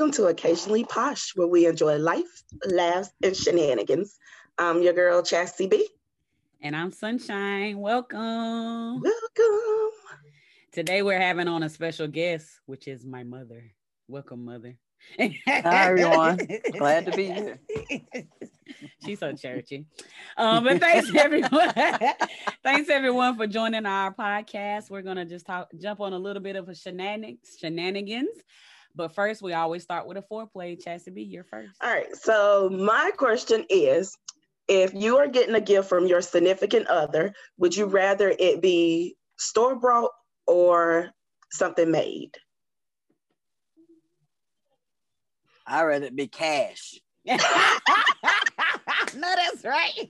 Welcome to Occasionally Posh, where we enjoy life, laughs, and shenanigans. I'm your girl, Chastity B. And I'm Sunshine. Welcome. Welcome. Today we're having on a special guest, which is my mother. Welcome, mother. Hi, everyone. Glad to be here. She's so churchy. Um, but thanks everyone. thanks everyone for joining our podcast. We're gonna just talk, jump on a little bit of a shenanigans, shenanigans. But first, we always start with a foreplay. Chastity, you're first. All right. So my question is, if you are getting a gift from your significant other, would you rather it be store bought or something made? I'd rather it be cash. no, that's right.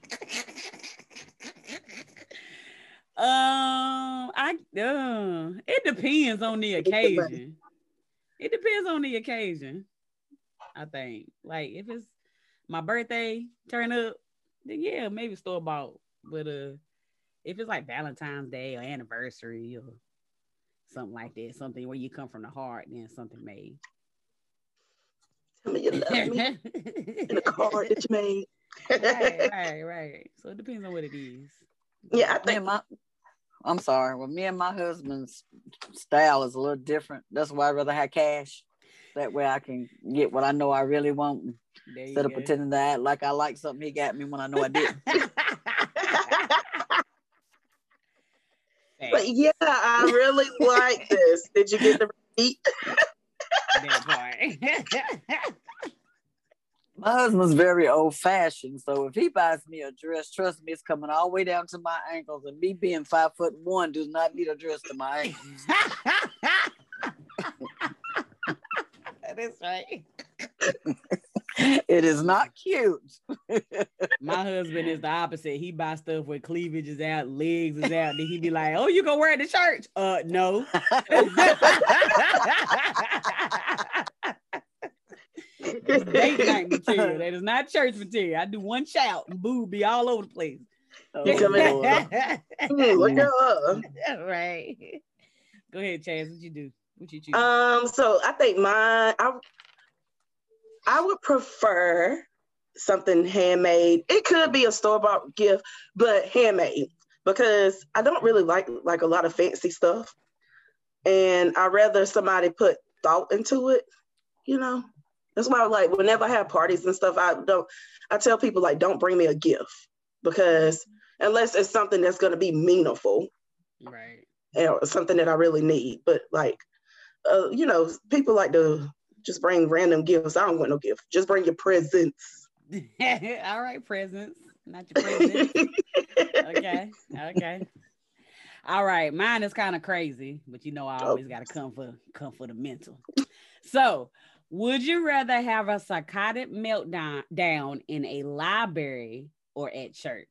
um, I uh, it depends on the occasion. It depends on the occasion. I think. Like if it's my birthday, turn up, then yeah, maybe store bought. But uh if it's like Valentine's Day or anniversary or something like that, something where you come from the heart, then something made. Tell me you love me in a card that you made. right, right, right. So it depends on what it is. Yeah, I think my I'm sorry. Well, me and my husband's style is a little different. That's why I rather have cash. That way I can get what I know I really want instead of pretending to act like I like something he got me when I know I didn't. but yeah, I really like this. Did you get the receipt? that part. my husband's very old fashioned, so if he buys me a dress, trust me, it's coming all the way down to my ankles. And me being five foot one does not need a dress to my ankles. that is right. it is not cute. My husband is the opposite. He buys stuff where cleavage is out, legs is out. Then he be like, "Oh, you gonna wear it to church?" Uh, no. date night material. That is not church material. I do one shout and boo be all over the place. Oh, look up. right. Go ahead, Chaz. What you do? What you choose? Um, so I think mine, I I would prefer something handmade. It could be a store-bought gift, but handmade because I don't really like like a lot of fancy stuff. And I rather somebody put thought into it, you know. That's why like whenever I have parties and stuff, I don't I tell people like don't bring me a gift because unless it's something that's gonna be meaningful. Right. Or something that I really need. But like uh, you know, people like to just bring random gifts. I don't want no gift. Just bring your presents. All right, presents. Not your presents. okay. Okay. All right. Mine is kind of crazy, but you know I always gotta come for come for the mental. So would you rather have a psychotic meltdown down in a library or at church?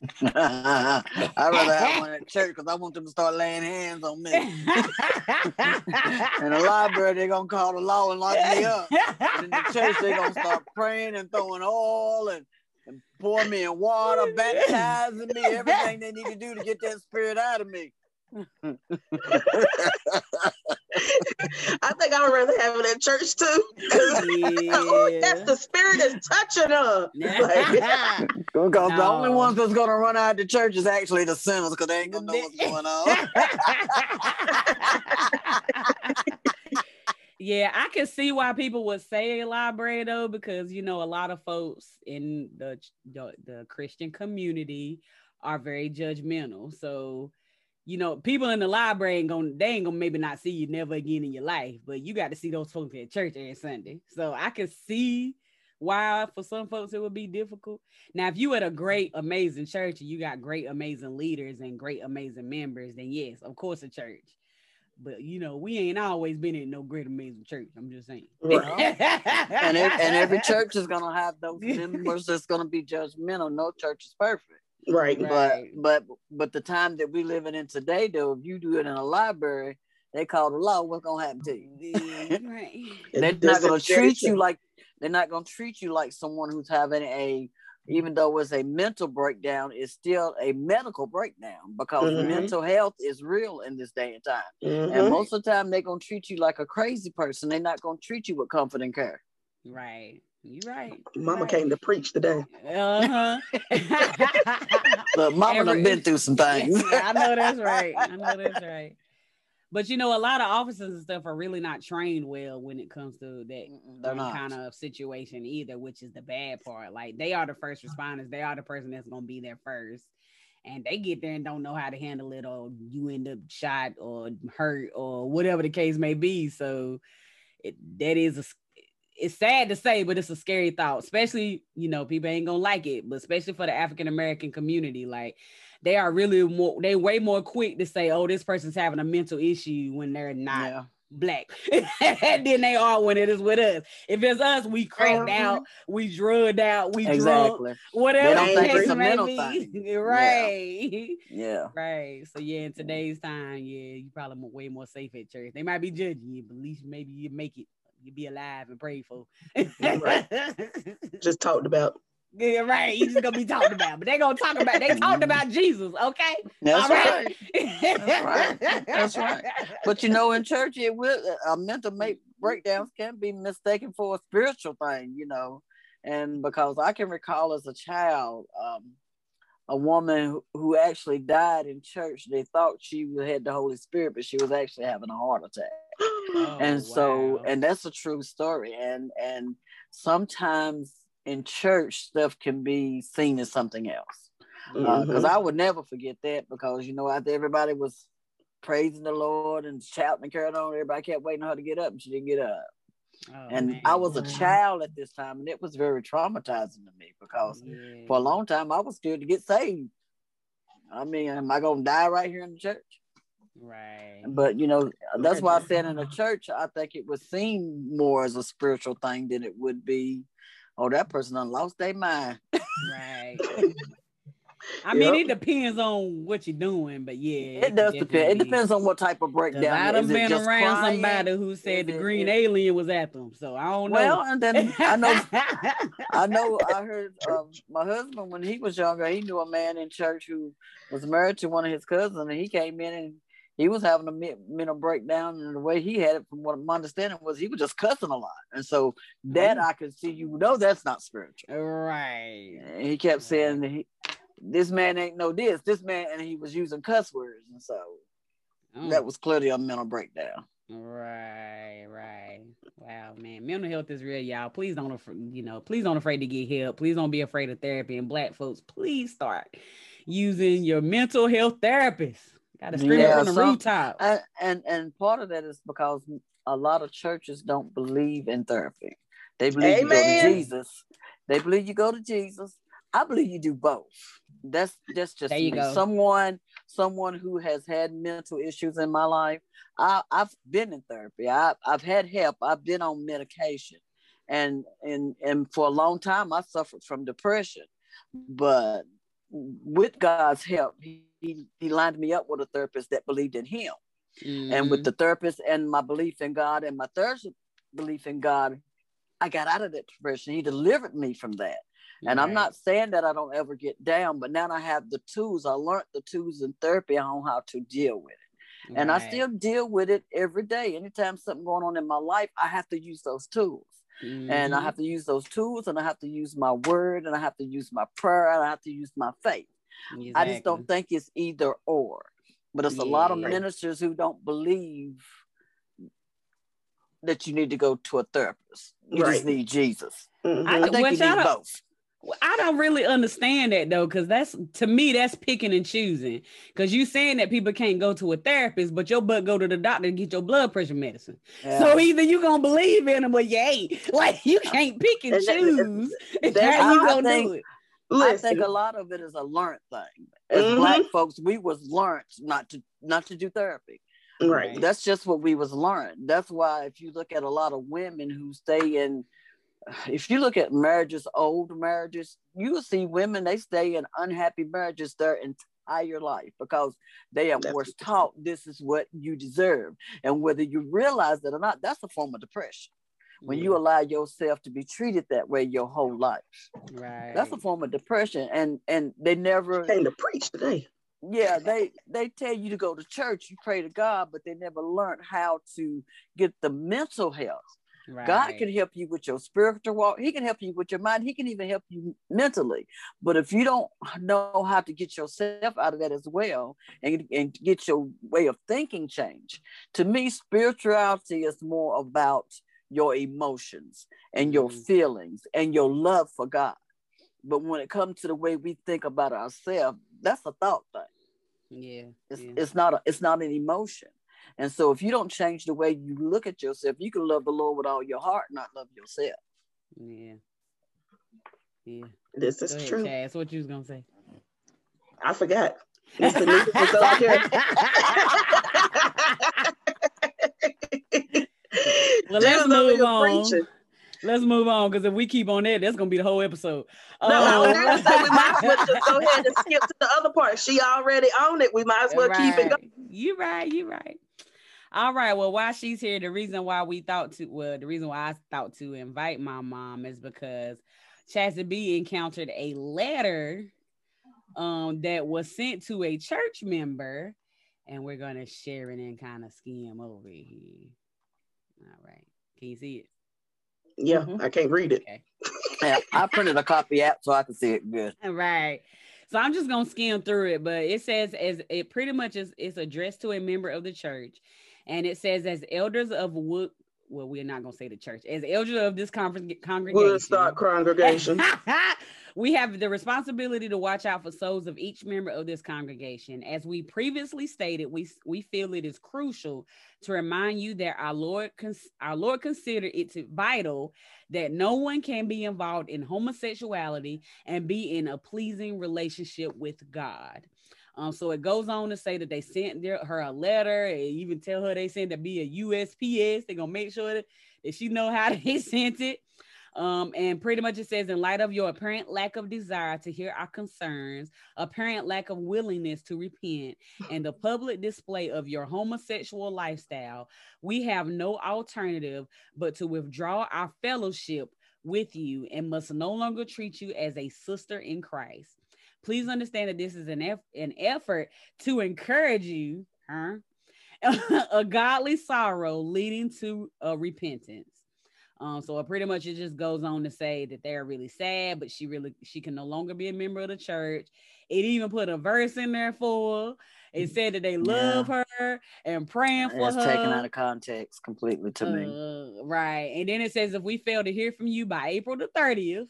I'd rather have one at church because I want them to start laying hands on me. in the library, they're gonna call the law and lock me up. And in the church, they're gonna start praying and throwing oil and, and pour me in water, baptizing me, everything they need to do to get that spirit out of me. I think I would rather have it at church too. Oh, yeah. oh, that's the spirit is touching her. Like, because no. the only ones that's gonna run out of the church is actually the sinners, because they ain't gonna know what's going on. yeah, I can see why people would say a library though, because you know a lot of folks in the the, the Christian community are very judgmental. So you know, people in the library ain't gonna they ain't gonna maybe not see you never again in your life, but you got to see those folks at church every Sunday. So I can see why for some folks it would be difficult. Now, if you at a great, amazing church and you got great, amazing leaders and great, amazing members, then yes, of course, a church. But you know, we ain't always been in no great, amazing church. I'm just saying. Well, and, and every church is gonna have those members that's gonna be judgmental. No church is perfect. Right. But but but the time that we living in today, though, if you do it in a library, they call the law. What's gonna happen to you? right. they're not gonna treat you like they're not gonna treat you like someone who's having a even though it's a mental breakdown, it's still a medical breakdown because Mhm. mental health is real in this day and time. Mhm. And most of the time, they're gonna treat you like a crazy person. They're not gonna treat you with comfort and care. Right. You right. Mama right. came to preach today. Uh-huh. But Mama done been through some things. I know that's right. I know that's right. But you know, a lot of officers and stuff are really not trained well when it comes to that kind of situation either, which is the bad part. Like they are the first responders, they are the person that's gonna be there first. And they get there and don't know how to handle it, or you end up shot or hurt or whatever the case may be. So it that is a s- it's sad to say, but it's a scary thought, especially, you know, people ain't gonna like it, but especially for the African American community. Like they are really more they way more quick to say, oh, this person's having a mental issue when they're not Yeah. black than they are when it is with us. If it's us, we cracked Mhm. out, we drugged out, we drunk, Exactly. whatever don't think it's a mental be. thing. right. Yeah. Right. So yeah, in today's time, yeah, you probably way more safe at church. They might be judging you, but at least maybe you make it. You be alive and pray for. Right. Just talked about. yeah, right. You just gonna be talked about, but they gonna talk about. They talked about Jesus. Okay. That's All right. That's right. That's right. But you know, in church, it will a mental make breakdowns can be mistaken for a spiritual thing, you know. And because I can recall as a child, um, a woman who, who actually died in church, they thought she had the Holy Spirit, but she was actually having a heart attack. Oh, and so, wow. and that's a true story. And and sometimes in church, stuff can be seen as something else because Mhm. I would never forget that because you know after everybody was praising the Lord and shouting and carrying on, everybody kept waiting on her to get up and she didn't get up. Oh, and man. I was a child at this time, and it was very traumatizing to me because Yeah. for a long time I was scared to get saved. I mean, am I gonna die right here in the church? Right. But you know, that's why I said in the church, I think it was seen more as a spiritual thing than it would be. Oh, that person done lost their mind. Right. I mean, Yep. it depends on what you're doing, but yeah, It does depend. It depends on what type of breakdown. I it done it been just around crying? somebody who said the it- green is- alien was at them. So I don't know. Well, and then I know I know I heard um, my husband when he was younger, he knew a man in church who was married to one of his cousins, and he came in and he was having a mental breakdown, and the way he had it, from what my understanding was, he was just cussing a lot, and so that. I could see, you know, that's not spiritual. right. And he kept saying that he, this man ain't no this, this man, and he was using cuss words, and so Oh, that was clearly a mental breakdown. right, right. Wow, man. Mental health is real, y'all. Please don't, af- you know, please don't afraid to get help. Please don't be afraid of therapy. And black folks, please start using your mental health therapist. Got to scream it Yeah, from the rooftop. and and and part of that is because a lot of churches don't believe in therapy. They believe you go to Jesus. They believe you go to Jesus. I believe you do both. That's that's just There you me. go. someone someone who has had mental issues in my life. I, I've been in therapy. I, I've had help. I've been on medication, and and and for a long time I suffered from depression. But with God's help, he he, he lined me up with a therapist that believed in Him and with Mhm. the therapist and my belief in God and my third belief in God, I got out of that depression. He delivered me from that. And I'm not saying that I don't ever get down, but now I have the tools. I learned the tools in therapy on how to deal with it. And I still deal with it every day. Anytime something going on in my life, I have to use those tools. And I Mhm. have to use those tools and I have to use my word and I have to use my prayer and I have to use my faith. I just don't think it's either or. But it's a lot of ministers who don't believe that you need to go to a therapist. You Right. just need Jesus. Mhm. I I- think which you I need don't- both. I don't really understand that though, because that's to me that's picking and choosing. Because you saying that people can't go to a therapist, but your butt go to the doctor to get your blood pressure medicine. Yeah. So either you gonna believe in them or you ain't. Like you can't pick and And that- choose that's how you gonna think- do it. I think a lot of it is a learned thing. As Mhm. black folks, we was learned not to not to do therapy. right. That's just what we was learned. That's why if you look at a lot of women who stay in if you look at marriages, old marriages, you will see women they stay in unhappy marriages their entire life because they are That's was taught this is what you deserve. And whether you realize it or not, that's a form of depression. When you allow yourself to be treated that way your whole life. Right. That's a form of depression, and and they never Came to preach today. yeah they they tell you to go to church you pray to god but they never learned how to get the mental health right. god can help you with your spiritual walk he can help you with your mind he can even help you mentally but if you don't know how to get yourself out of that as well and, and get your way of thinking changed to me spirituality is more about your emotions and your Mhm. feelings and your love for god but when it comes to the way we think about ourselves that's a thought thing Yeah. it's, yeah. it's not a, it's not an emotion. And so if you don't change the way you look at yourself, you can love the Lord with all your heart, not love yourself. Yeah. Yeah. This is Go ahead, true. Chaz. What you was gonna say? I forgot. Mr. Nichols was out here. Well, let's was over move on. preaching. Let's move on because if we keep on that, that's gonna be the whole episode. No, I was gonna say we might as well just go ahead and skip to the other part. She already on it. We might as well keep it going. You right, you right. All right. Well, while she's here, the reason why we thought to well, the reason why I thought to invite my mom is because Chastity B encountered a letter um that was sent to a church member, and we're gonna share it and kind of skim over here. All right. Can you see it? Yeah, Mhm. I can't read it. Okay. Yeah, I printed a copy out so I can see it good. All right. So I'm just gonna skim through it, but it says as it pretty much is it's addressed to a member of the church, and it says as elders of Wood. Well, we're not gonna say the church as elders of this conference congregation. Woodstock congregation. we have the responsibility to watch out for souls of each member of this congregation. As we previously stated, we we feel it is crucial to remind you that our Lord our Lord considered it vital that no one can be involved in homosexuality and be in a pleasing relationship with God. Um, so it goes on to say that they sent their, her a letter and even tell her they sent to be a USPS. They're gonna make sure that, that she know how they sent it. Um, and pretty much it says, in light of your apparent lack of desire to hear our concerns, apparent lack of willingness to repent, and the public display of your homosexual lifestyle, we have no alternative but to withdraw our fellowship with you and must no longer treat you as a sister in Christ. Please understand that this is an, eff- an effort to encourage you, huh? a godly sorrow leading to a repentance. Um, so it pretty much it just goes on to say that they're really sad, but she really she can no longer be a member of the church. It even put a verse in there for. It said that they love her and praying for It's her. taken out of context completely to me. Uh, right. And then it says if we fail to hear from you by April the 30th,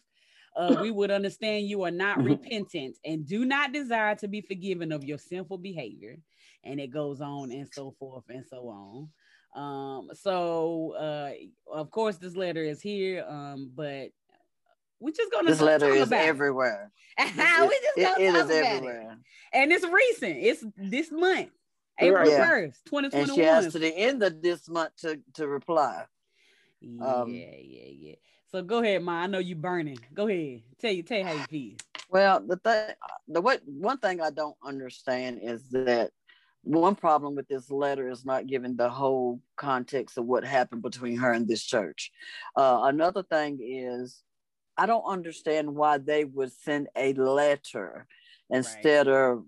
uh, we would understand you are not repentant and do not desire to be forgiven of your sinful behavior. And it goes on and so forth and so on. Um, so uh, of course this letter is here, um, but we're just gonna This letter is about it. everywhere. we just it- gonna it talk is about it. everywhere. And it's recent. It's this month, April Right. Yeah. 1st, And 2021. she has to the end of this month to, to reply. Yeah, Um, yeah, yeah. So go ahead, Ma. I know you burning. Go ahead. Tell you, tell you how you feel. Well, the thing, the what one thing I don't understand is that one problem with this letter is not giving the whole context of what happened between her and this church. Uh, another thing is, I don't understand why they would send a letter instead of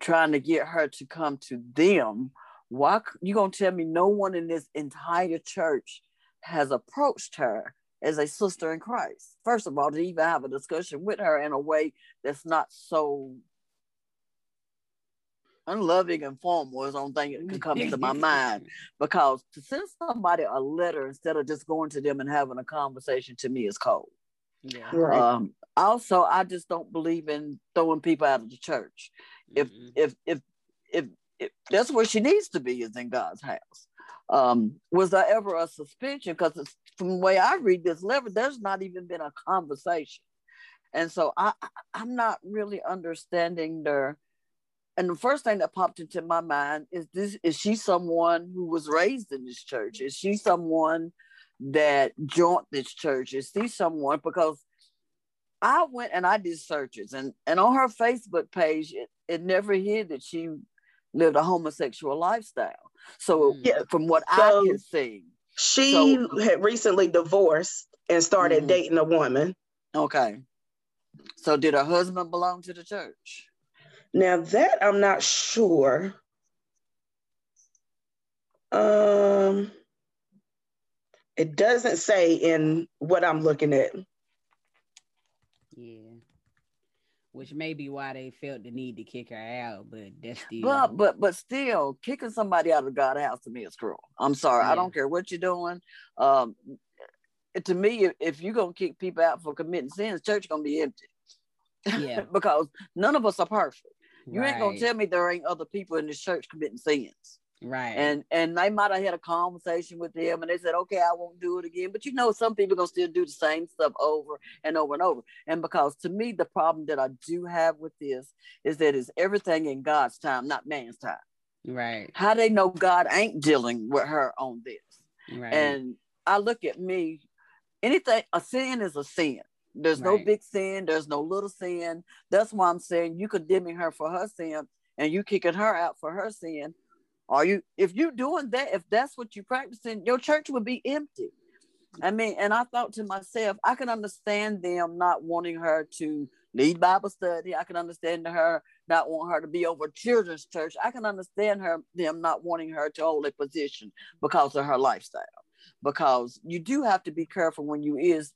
trying to get her to come to them. Why you gonna tell me no one in this entire church has approached her as a sister in Christ? First of all, to even have a discussion with her in a way that's not so unloving and formal is the only thing that comes to my mind. Because to send somebody a letter instead of just going to them and having a conversation to me is cold. Yeah. Right. Um, also, I just don't believe in throwing people out of the church. If Mhm. if if if, if that's where she needs to be is in God's house. Um, was there ever a suspension? Because from the way I read this letter, there's not even been a conversation, and so I, I I'm not really understanding the. And the first thing that popped into my mind is this: is she someone who was raised in this church? Is she someone that joined this church? Is she someone because I went and I did searches, and and on her Facebook page, it, it never hid that she lived a homosexual lifestyle. So Mm. Yeah, from what so- I can see, She So- had recently divorced and started Mhm. dating a woman. Okay. So did her husband belong to the church? Now that I'm not sure. Um, it doesn't say in what I'm looking at. Yeah. Which may be why they felt the need to kick her out, but that's still But but but still, kicking somebody out of God's house to me is cruel. I'm sorry. I don't care what you're doing. Um, to me, if, if you're gonna kick people out for committing sins, church gonna be empty. Yeah. because none of us are perfect. You ain't gonna tell me there ain't other people in this church committing sins. right. And and they might have had a conversation with them and they said, okay, I won't do it again. But you know, some people gonna still do the same stuff over and over and over. And because to me, the problem that I do have with this is that it's everything in God's time, not man's time. right. How they know God ain't dealing with her on this. Right. And I look at me, anything a sin is a sin. There's no big sin, there's no little sin. That's why I'm saying you condemning her for her sin and you kicking her out for her sin. Are you if you doing that, if that's what you practicing, your church would be empty. I mean, and I thought to myself, I can understand them not wanting her to lead Bible study. I can understand her not want her to be over children's church. I can understand her them not wanting her to hold a position because of her lifestyle. Because you do have to be careful when you is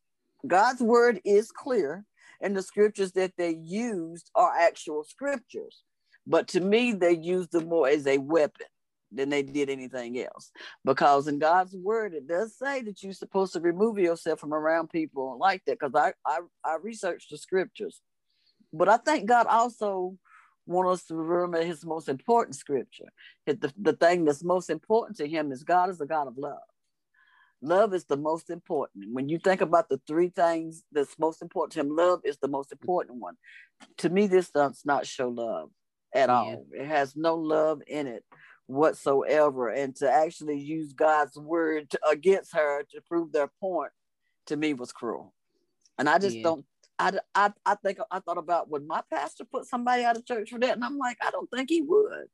God's word is clear, and the scriptures that they used are actual scriptures. But to me, they used them more as a weapon than they did anything else. Because in God's word, it does say that you're supposed to remove yourself from around people like that. Because I, I I researched the scriptures, but I think God also wants us to remember His most important scripture. The, the thing that's most important to Him is God is a God of love. Love is the most important. When you think about the three things that's most important to Him, love is the most important one. To me, this does not show love at Yeah. all. It has no love in it whatsoever. And to actually use God's word to, against her to prove their point, to me was cruel. And I just Yeah. don't. I, I, I think I thought about would my pastor put somebody out of church for that, and I'm like, I don't think he would.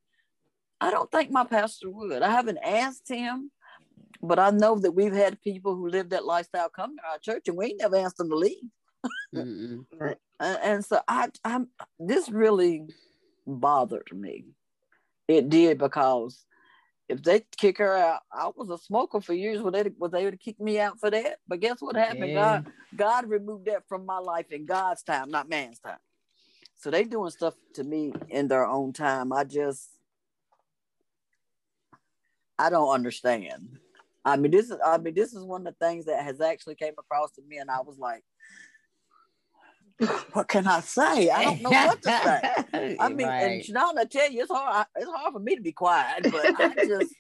I don't think my pastor would. I haven't asked him, but I know that we've had people who live that lifestyle come to our church, and we ain't never asked them to leave. And, so I, I'm this really bothered me. It did because if they kick her out, I was a smoker for years. Were they were they to kick me out for that? But guess what happened? Yeah. God God removed that from my life in God's time, not man's time. So they doing stuff to me in their own time. I just I don't understand. I mean, this is I mean, this is one of the things that has actually came across to me, and I was like, what can I say? I don't know what to say. I mean, and Right. Shannon, I tell you, it's hard. It's hard for me to be quiet, but I just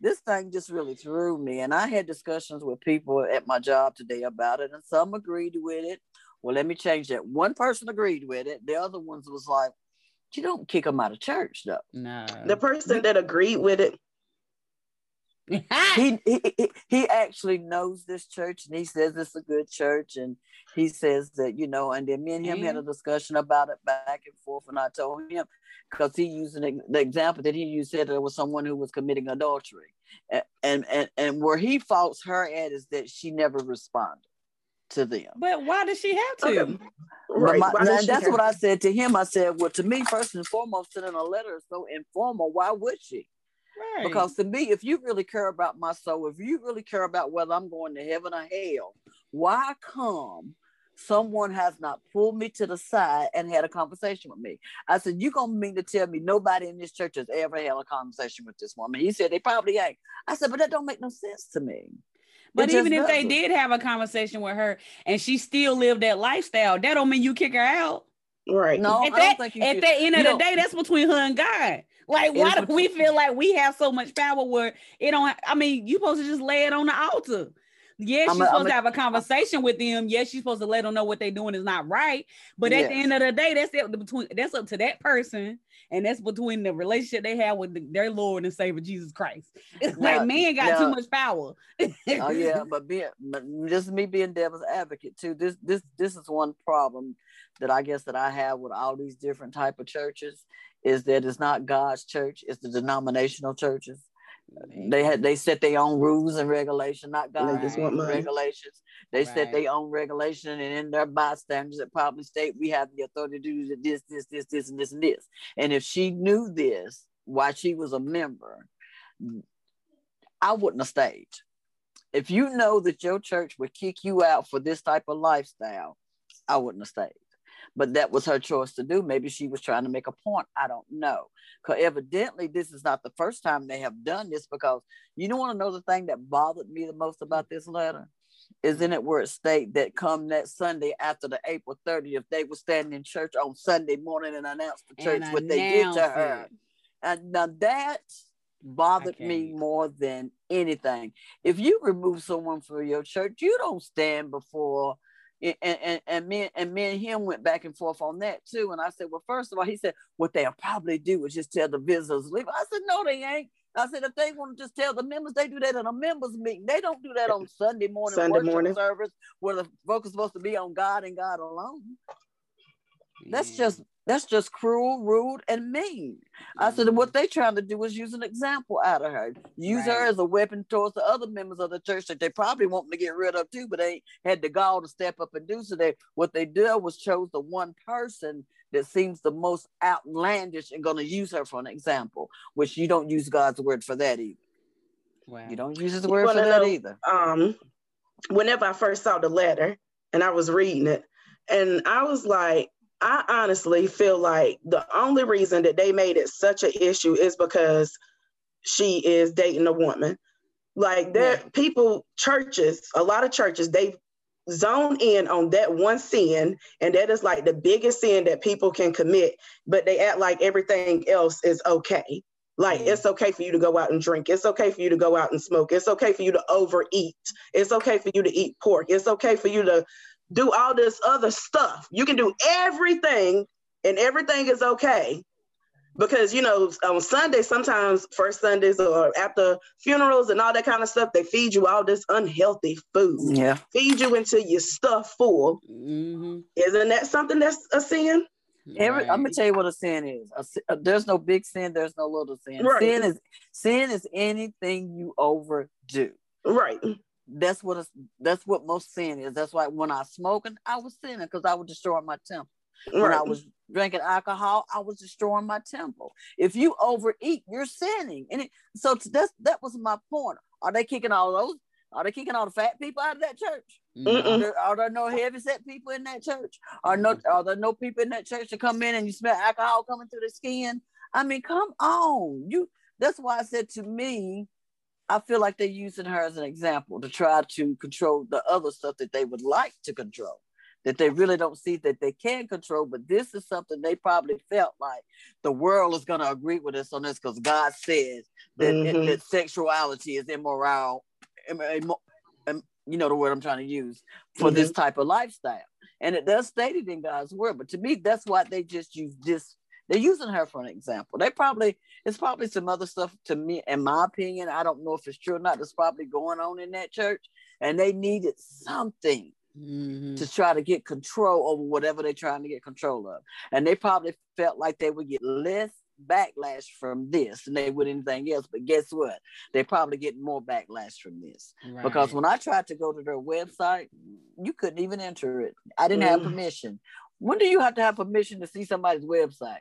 this thing just really threw me. And I had discussions with people at my job today about it, and some agreed with it. Well, let me change that. One person agreed with it. The other ones was like, "You don't kick them out of church, though." no. The person that agreed with it, he, he he- he actually knows this church and he says it's a good church and he says that you know and then me and him had a discussion about it back and forth and i told him because he used an, the example that he used said there was someone who was committing adultery A- and and and where he faults her at is that she never responded to them but why does she have to? Okay. Right? my- why and that's what I said to him. I said, well, to me, first and foremost, sending a letter is so informal. Why would she? Right. Because to me, if you really care about my soul, if you really care about whether I'm going to heaven or hell, why come someone has not pulled me to the side and had a conversation with me? I said, You gonna mean to tell me nobody in this church has ever had a conversation with this woman? He said they probably ain't. I said, but that don't make no sense to me. But even if they doesn't. did have a conversation with her and she still lived that lifestyle, that don't mean you kick her out. Right? No, at I that, don't think at should. the end You of the don't- day, that's between her and God. Like, why do we feel like we have so much power where it don't? I mean, you supposed to just lay it on the altar. Yes, I'm she's a- supposed a- to have a conversation with them. Yes, she's supposed to let them know what they're doing is not right. But at the end of the day, that's it between that's up to that person, and that's between the relationship they have with the- their Lord and Savior Jesus Christ. It's Now- like man got now- too much power. oh yeah, but being but just me being devil's advocate too. This this this is one problem that I guess that I have with all these different type of churches is that it's not God's church, it's the denominational churches. They had they set their own rules and regulation, not God just want money. regulations. They set their own regulation, and in their bystanders that probably state we have the authority to do this, this, this, this, and this, and this. And if she knew this while she was a member, I wouldn't have stayed. If you know that your church would kick you out for this type of lifestyle, I wouldn't have stayed. But that was her choice to do. Maybe she was trying to make a point. I don't know. Because evidently, this is not the first time they have done this. Because you don't want to know the thing that bothered me the most about this letter? Is in it where it state that come that Sunday after the April 30th, they were standing in church on Sunday morning and announced to church And what they did to her. it. And now that bothered me more than anything. If you remove someone from your church, you don't stand before. And, and, and me and me and him went back and forth on that too. And I said, well, first of all, he said what they'll probably do is just tell the visitors to leave. I said, no, they ain't. I said, if they want to just tell the members, they do that in a members meeting. They don't do that on Sunday morning Sunday worship morning. service where the focus is supposed to be on God and God alone. That's just that's just cruel, rude, and mean. I said Mm-hmm. what they trying to do is use an example out of her, use her as a weapon towards the other members of the church that they probably want to get rid of too, but they had the gall to step up and do so. They what they did was chose the one person that seems the most outlandish and going to use her for an example, which you don't use God's word for that either. Wow. You don't use His You word for that know- either. um whenever I first saw the letter and I was reading it, and I was like, I honestly feel like the only reason that they made it such an issue is because she is dating a woman. Like there people, churches, a lot of churches, they zone in on that one sin, and that is like the biggest sin that people can commit, but they act like everything else is okay. Like it's okay for you to go out and drink. It's okay for you to go out and smoke. It's okay for you to overeat. It's okay for you to eat pork. It's okay for you to do all this other stuff. You can do everything and everything is okay. Because you know, on Sunday, sometimes first Sundays or after funerals and all that kind of stuff, they feed you all this unhealthy food. Yeah. Feed you until you're stuffed full. Mm-hmm. Isn't that something that's a sin? Every, I'm gonna tell you what a sin is. A si- uh, there's no big sin. There's no little sin. Right. Sin is sin is anything you overdo. Right. That's what it's, that's what most sin is. That's why when I was smoking, I was sinning because I was destroying my temple. When I was drinking alcohol, I was destroying my temple. If you overeat, you're sinning. And it, so t- that's that was my point. Are they kicking all those? Are they kicking all the fat people out of that church? Mhm. Are there, are there no heavy set people in that church? Are no are there no people in that church to come in and you smell alcohol coming through the skin? I mean, come on. You that's why I said to me, I feel like they're using her as an example to try to control the other stuff that they would like to control. That they really don't see that they can control, but this is something they probably felt like the world is going to agree with us on this because God says that, Mhm. that sexuality is immoral, im- you know the word I'm trying to use for this type of lifestyle. And it does state it in God's word, but to me, that's why they just use this. They're using her for an example. They probably it's probably some other stuff to me, in my opinion. I don't know if it's true or not. That's probably going on in that church, and they needed something Mhm. to try to get control over whatever they're trying to get control of. And they probably felt like they would get less backlash from this than they would anything else. But guess what? They're probably getting more backlash from this. Because when I tried to go to their website, you couldn't even enter it. I didn't have Mm. permission. When do you have to have permission to see somebody's website?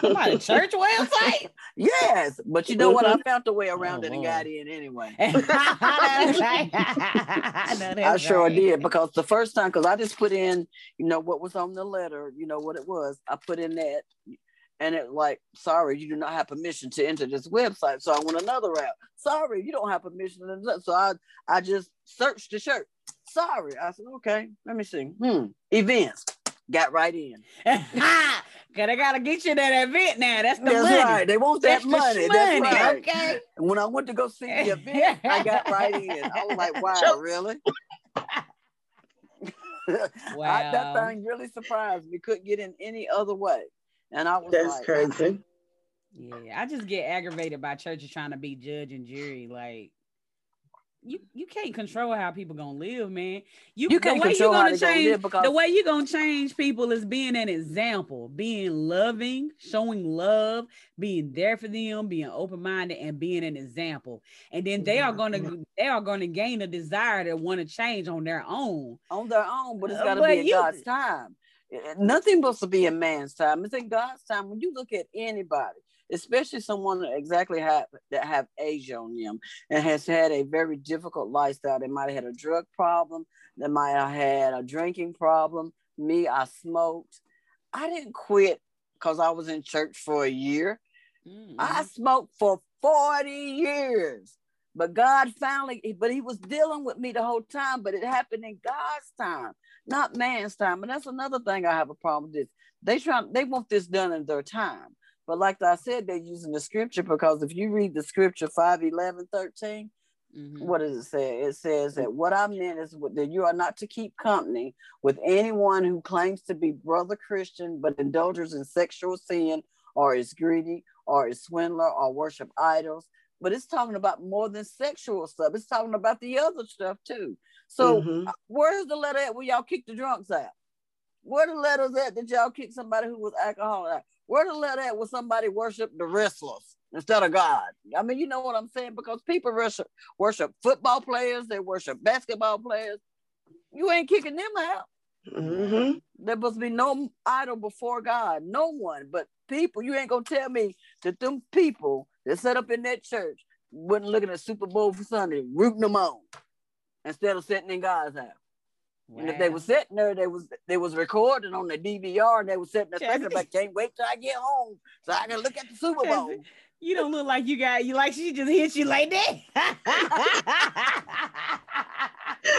Somebody church website. Yes, but you know what? I found a way around Oh, it and got in anyway. I know I sure right. did because the first time, because I just put in, you know, what was on the letter, you know, what it was. I put in that, and it like, sorry, you do not have permission to enter this website. So I went another route. Sorry, you don't have permission. So I, I just searched the shirt. Sorry, I said, okay, let me see. Hmm, events. Got right in. Cause I gotta get you that event now. That's the That's money. right. They want that That's the money. That's money, right. Okay. And when I went to go see the event, I got right in. I was like, wow, Sure. really? Wow. I, that thing really surprised me. Couldn't get in any other way. And I was That's like, crazy. Yeah, I just get aggravated by churches trying to be judge and jury. Like, you you can't control how people gonna live, man. You, You can't the way control you gonna gonna change live because- the way you gonna change people is being an example, being loving, showing love, being there for them, being open minded, and being an example. And then they are gonna mm-hmm. they are gonna gain a desire to want to change on their own. on their own, but it's uh, got to but be you- God's time. Uh, Nothing supposed to be a man's time. It's in God's time. When you look at anybody, especially someone exactly have that have age on them and has had a very difficult lifestyle. They might have had a drug problem. They might have had a drinking problem. Me, I smoked. I didn't quit because I was in church for a year. Mm-hmm. I smoked for 40 years. But God finally, but he was dealing with me the whole time, but it happened in God's time, not man's time. And that's another thing I have a problem with. They try, they want this done in their time. But like I said, they're using the scripture because if you read the scripture 5, 11, 13, Mhm. what does it say? It says that what I meant is that you are not to keep company with anyone who claims to be brother Christian but indulges in sexual sin or is greedy or is swindler or worship idols. But it's talking about more than sexual stuff. It's talking about the other stuff too. So Mhm. where's the letter at where y'all kick the drunks out? Where the letters at that y'all kick somebody who was alcoholic out? Where the letter at where somebody worship the wrestlers instead of God? I mean, you know what I'm saying? Because people worship worship football players, they worship basketball players. You ain't kicking them out. Mhm. There must be no idol before God, no one. But people, you ain't gonna tell me that them people that set up in that church wasn't looking at Super Bowl for Sunday, rooting them on instead of sitting in God's house. And if they were sitting there, they was they was recording on the DVR and they was sitting there Chelsea. thinking about can't wait till I get home so I can look at the Super Bowl. You don't look like you got you like she just hit you like that.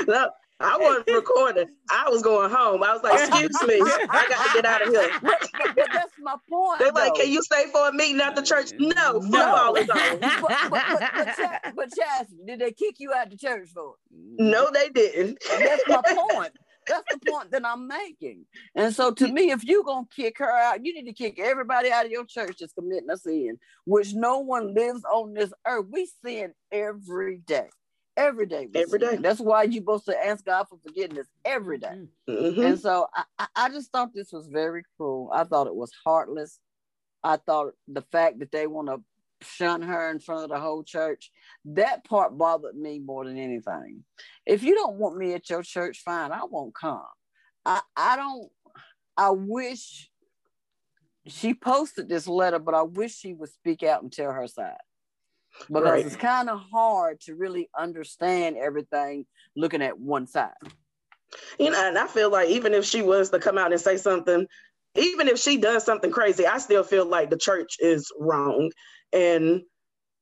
No, I wasn't recording. I was going home. I was like, excuse me, I got to get out of here. but, but- but that's my point. They're like, can you stay for a meeting at the church? No, No. football is on. but, but, but, but, Chas- but Chastity, did they kick you out the church for it? No, they didn't. That's my point. That's the point that I'm making. And so to me, if you're gonna kick her out, you need to kick everybody out of your church that's committing a sin, which no one lives on this earth. We sin every day. Every day. we Every sin. day. That's why you're supposed to ask God for forgiveness every day. Mhm. And so I, I- I just thought this was very cruel. I thought it was heartless. I thought the fact that they want to shun her in front of the whole church, that part bothered me more than anything. If you don't want me at your church, fine, I won't come. I, I don't, I wish she posted this letter, but I wish she would speak out and tell her side. Because Right. it's kind of hard to really understand everything looking at one side. You know, and I feel like even if she was to come out and say something, even if she does something crazy, I still feel like the church is wrong. And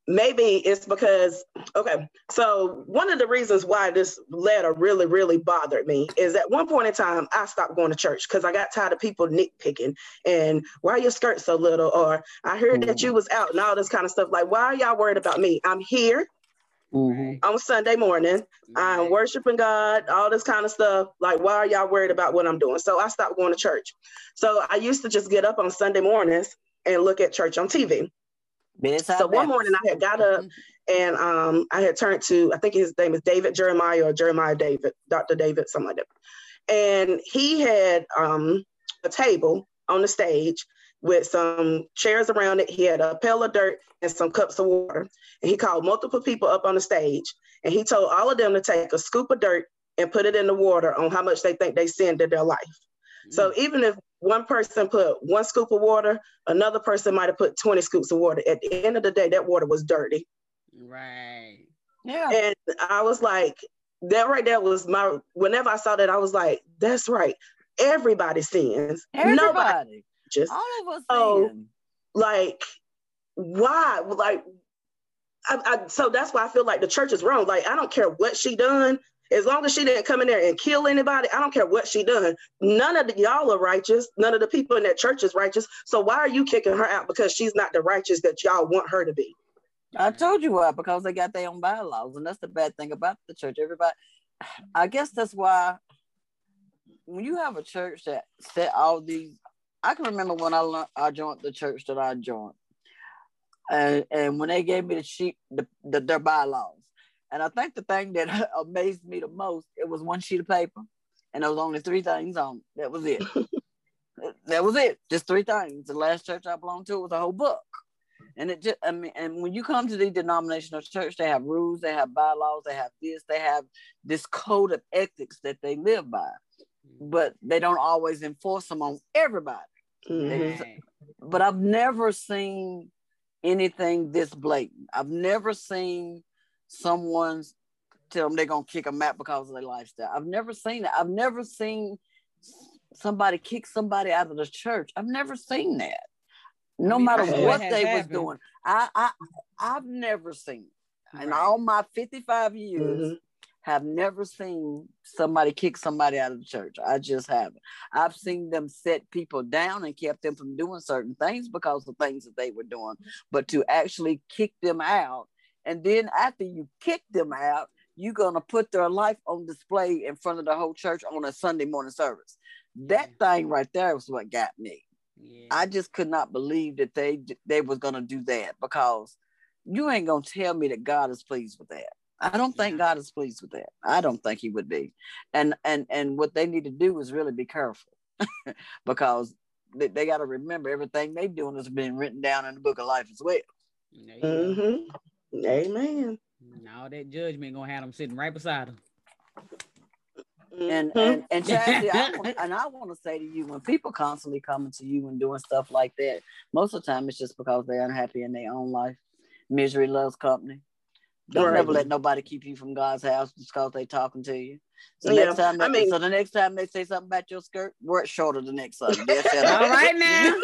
maybe it's because, okay, so one of the reasons why this letter really, really bothered me is at one point in time, I stopped going to church because I got tired of people nitpicking and why are your skirt so little? Or I heard that you was out and all this kind of stuff. Like, why are y'all worried about me? I'm here Mhm. on Sunday morning. I'm worshiping God, all this kind of stuff. Like, why are y'all worried about what I'm doing? So I stopped going to church. So I used to just get up on Sunday mornings and look at church on TV. So one morning I had got up and um, I had turned to, I think his name is David Jeremiah or Jeremiah David, Dr. David, something like that. And he had um, a table on the stage with some chairs around it. He had a pail of dirt and some cups of water. And he called multiple people up on the stage and he told all of them to take a scoop of dirt and put it in the water on how much they think they sinned in their life. So even if one person put one scoop of water, another person might have put 20 scoops of water. At the end of the day, that water was dirty. right. Yeah. And I was like, that right there was my, whenever I saw that, I was like, that's right. Everybody sins. Nobody just All of us Oh, sin. like, why? Like, I, I, so that's why I feel like the church is wrong. Like, I don't care what she done. As long as she didn't come in there and kill anybody, I don't care what she done. None of the, y'all are righteous. None of the people in that church is righteous. So why are you kicking her out because she's not the righteous that y'all want her to be? I told you why, because they got their own bylaws, and that's the bad thing about the church. Everybody, I guess that's why when you have a church that set all these, I can remember when I learned, I joined the church that I joined, and and when they gave me the sheet, the, the their bylaws, And I think the thing that amazed me the most, it was one sheet of paper, and there was only three things on. That was it. that was it. Just three things. The last church I belonged to was a whole book. And it just, I mean, and when you come to the denominational church, they have rules, they have bylaws, they have this, they have this code of ethics that they live by, but they don't always enforce them on everybody. Mm-hmm. But I've never seen anything this blatant. I've never seen someone tell them they're gonna kick a mat because of their lifestyle. I've never seen that. I've never seen somebody kick somebody out of the church. I've never seen that. No I mean, matter what they happened. was doing. I I I've never seen right. in all my 55 years mm-hmm. have never seen somebody kick somebody out of the church. I just haven't. I've seen them set people down and kept them from doing certain things because of things that they were doing. But to actually kick them out, and then after you kick them out, you're gonna put their life on display in front of the whole church on a Sunday morning service. That thing right there was what got me. Yeah. I just could not believe that they they was gonna do that because you ain't gonna tell me that God is pleased with that. I don't think God is pleased with that. I don't think He would be. And and and what they need to do is really be careful because they, they got to remember everything they doing has been written down in the book of life as well. Mm-hmm. Amen. Now that judgment gonna have them sitting right beside them. And mm-hmm. and and Chastity, I want, and I want to say to you, when people constantly coming to you and doing stuff like that, most of the time it's just because they're unhappy in their own life. Misery loves company. Don't right. never let nobody keep you from God's house just because they talking to you. So yeah. next time, they, I mean, so the next time they say something about your skirt, wear it shorter the next time. All right now.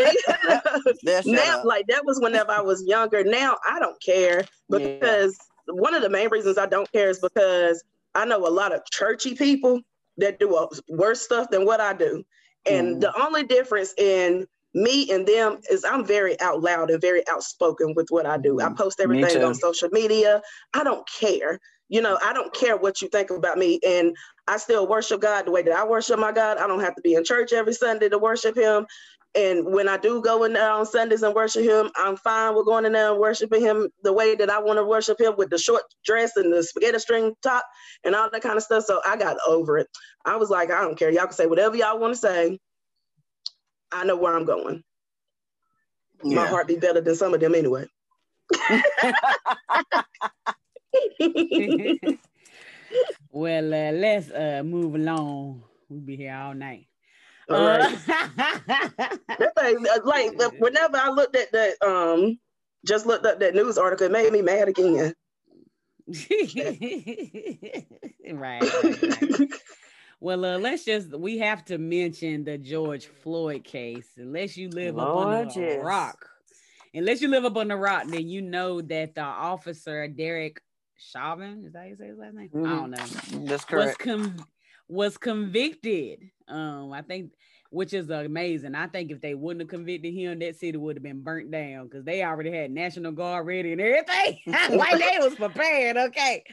now, like that was whenever I was younger. Now I don't care because yeah. one of the main reasons I don't care is because I know a lot of churchy people that do worse stuff than what I do. And mm. the only difference in me and them is I'm very out loud and very outspoken with what I do. I mm-hmm. post everything on social media. I don't care. You know, I don't care what you think about me. And I still worship God the way that I worship my God. I don't have to be in church every Sunday to worship Him. And when I do go in there on Sundays and worship him, I'm fine with going in there and worshiping him the way that I want to worship him with the short dress and the spaghetti string top and all that kind of stuff. So I got over it. I was like, I don't care. Y'all can say whatever y'all want to say. I know where I'm going. Yeah. My heart be better than some of them anyway. well, uh, let's uh, move along. We'll be here all night. All right. that thing, uh, like whenever I looked at that, um, just looked up that news article, it made me mad again. right, right, right. Well, uh, let's just we have to mention the George Floyd case. Unless you live Lord up on a rock, unless you live up on the rock, then you know that the officer Derek Chauvin, is that you say his last name? Mm-hmm. I don't know. That's correct. Was, was convicted. Um, I think, which is amazing. I think if they wouldn't have convicted him, that city would have been burnt down because they already had National Guard ready and everything. like they was prepared. Okay.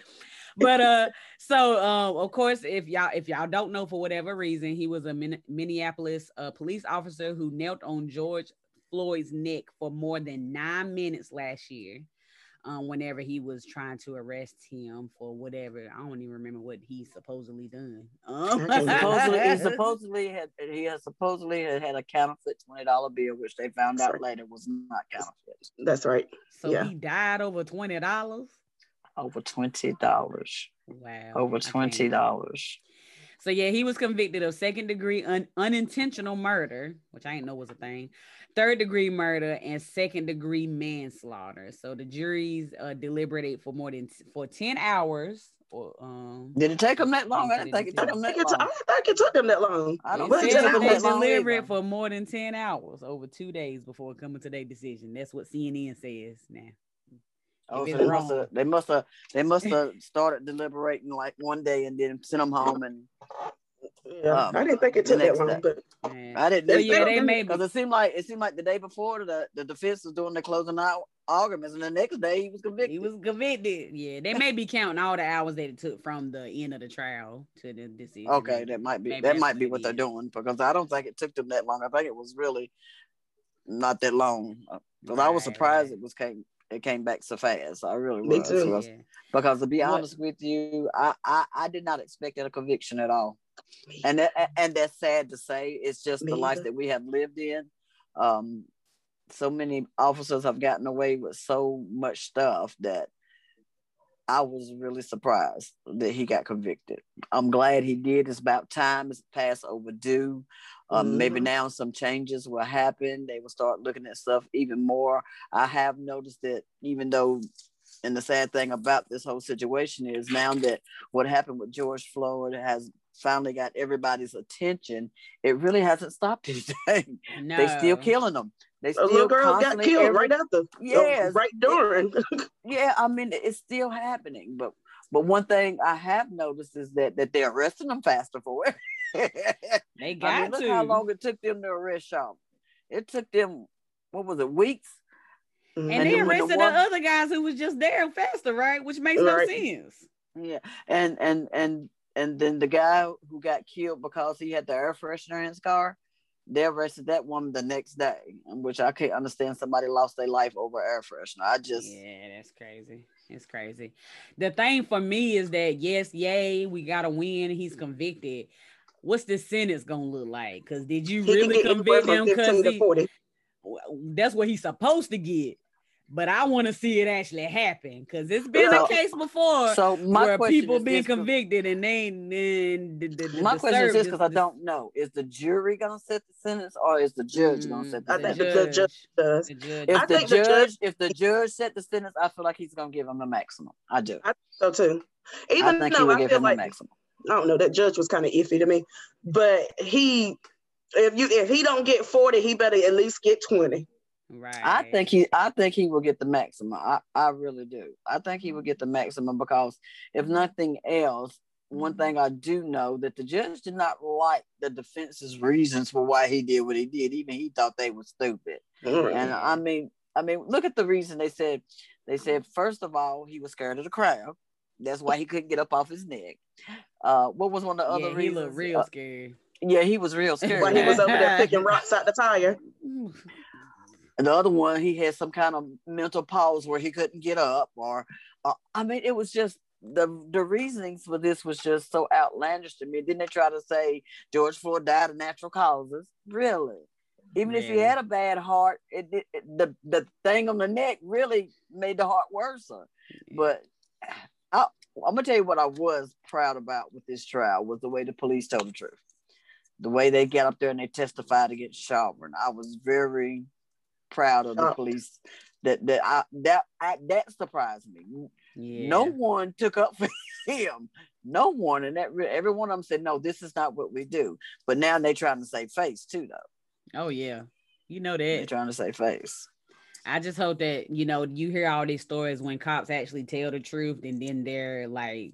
But uh, so um, of course, if y'all if y'all don't know for whatever reason, he was a Min- Minneapolis uh, police officer who knelt on George Floyd's neck for more than nine minutes last year um, whenever he was trying to arrest him for whatever. I don't even remember what he supposedly done. Um. supposedly, he supposedly had he has supposedly had, had a counterfeit twenty dollar bill, which they found That's out right. later was not counterfeit. That's right. So yeah. he died over twenty dollars. Over twenty dollars. Wow. Over twenty dollars. So yeah, he was convicted of second degree un- unintentional murder, which I didn't know was a thing, third degree murder and second degree manslaughter. So the juries uh, deliberated for more than t- for 10 hours. Or, um, Did it take them that long? I didn't think it took them that long. I think it took them that long. I don't think it took them deliberate for more than 10 hours over two days before coming to their decision. That's what CNN says now. Oh, so they must have they must have they must have started deliberating like one day and then sent them home and yeah, um, I didn't think it took that long, but I didn't. yeah, they made because it seemed like it seemed like the day before the the defense was doing the closing out arguments, and the next day he was convicted. He was convicted. Yeah, they may be counting all the hours that it took from the end of the trial to the decision. Okay, that might be Maybe that might be what they're doing because I don't think it took them that long. I think it was really not that long because right, I was surprised right. it was came it came back so fast. I really Me was. too. was- Yeah. Because to be What- honest with you, I, I I did not expect a conviction at all. And that, and that's sad to say. It's just the life either. that we have lived in. Um, so many officers have gotten away with so much stuff that I was really surprised that he got convicted. I'm glad he did. It's about time. It's past overdue. Um, Maybe Mhm. now some changes will happen. They will start looking at stuff even more. I have noticed that even though, and the sad thing about this whole situation is now that what happened with George Floyd has finally got everybody's attention, it really hasn't stopped anything. No. They still killing them. They A little girl got killed every- right after. Yes. right during. yeah, I mean it's still happening, but but one thing I have noticed is that that they're arresting them faster for it. They I got mean, look to. how long it took them to arrest Shaw. It took them what was it weeks? Mm-hmm. and, And they then when the arrested one- the other guys who was just there faster, right? Which makes no sense. Yeah, and and and and then the guy who got killed because he had the air freshener in his car, they arrested that woman the next day, which I can't understand. Somebody lost their life over air freshener. I just Yeah, that's crazy. It's crazy. The thing for me is that yes, yay, we got to win. He's convicted. What's the sentence gonna look like? Because did you really can get anywhere convict him? Because to 40. that's what he's supposed to get. But I want to see it actually happen because it's been So- a case before so my where people being convicted and they and the, the, the, My the question is this because I don't know: is the jury gonna set the sentence, or is the judge gonna Mm, set the I think sentence? the judge does. the judge. If I the think the judge, judge- if the judge set the sentence, I feel like he's gonna give him a maximum. I do. So too. I Even think he though I give feel him like a maximum. I don't know that judge was kind of iffy to me, but he if you if he don't get 40, he better at least get 20. Right. I think he, I think he will get the maximum. I, I really do. I think he will get the maximum because if nothing else, one thing I do know that the judge did not like the defense's reasons for why he did what he did. Even he thought they were stupid. And I mean, I mean, look at the reason they said. They said first of all, he was scared of the crowd. That's why he couldn't get up off his neck. Uh, what was one of the yeah, other he reasons? looked real Uh, scary. yeah, he was real scared. While he was over there picking rocks out the tire. And the other one, he had some kind of mental pause where he couldn't get up, or uh, I mean, it was just the the reasonings for this was just so outlandish to me. Didn't they try to say George Floyd died of natural causes? Really? Even if he had a bad heart, it, it, it- the the thing on the neck really made the heart worse. But I, I'm gonna tell you what I was proud about with this trial was the way the police told the truth, the way they got up there and they testified against Shelburne. I was very proud of the Shocked. police. That that I that I, that surprised me. Yeah. No one took up for him. No one, and that re- every one of them said, "No, this is not what we do." But now they're trying to save face too, though. Oh yeah. You know that They're trying to save face. I just hope that you know you hear all these stories when cops actually tell the truth, and then they're like,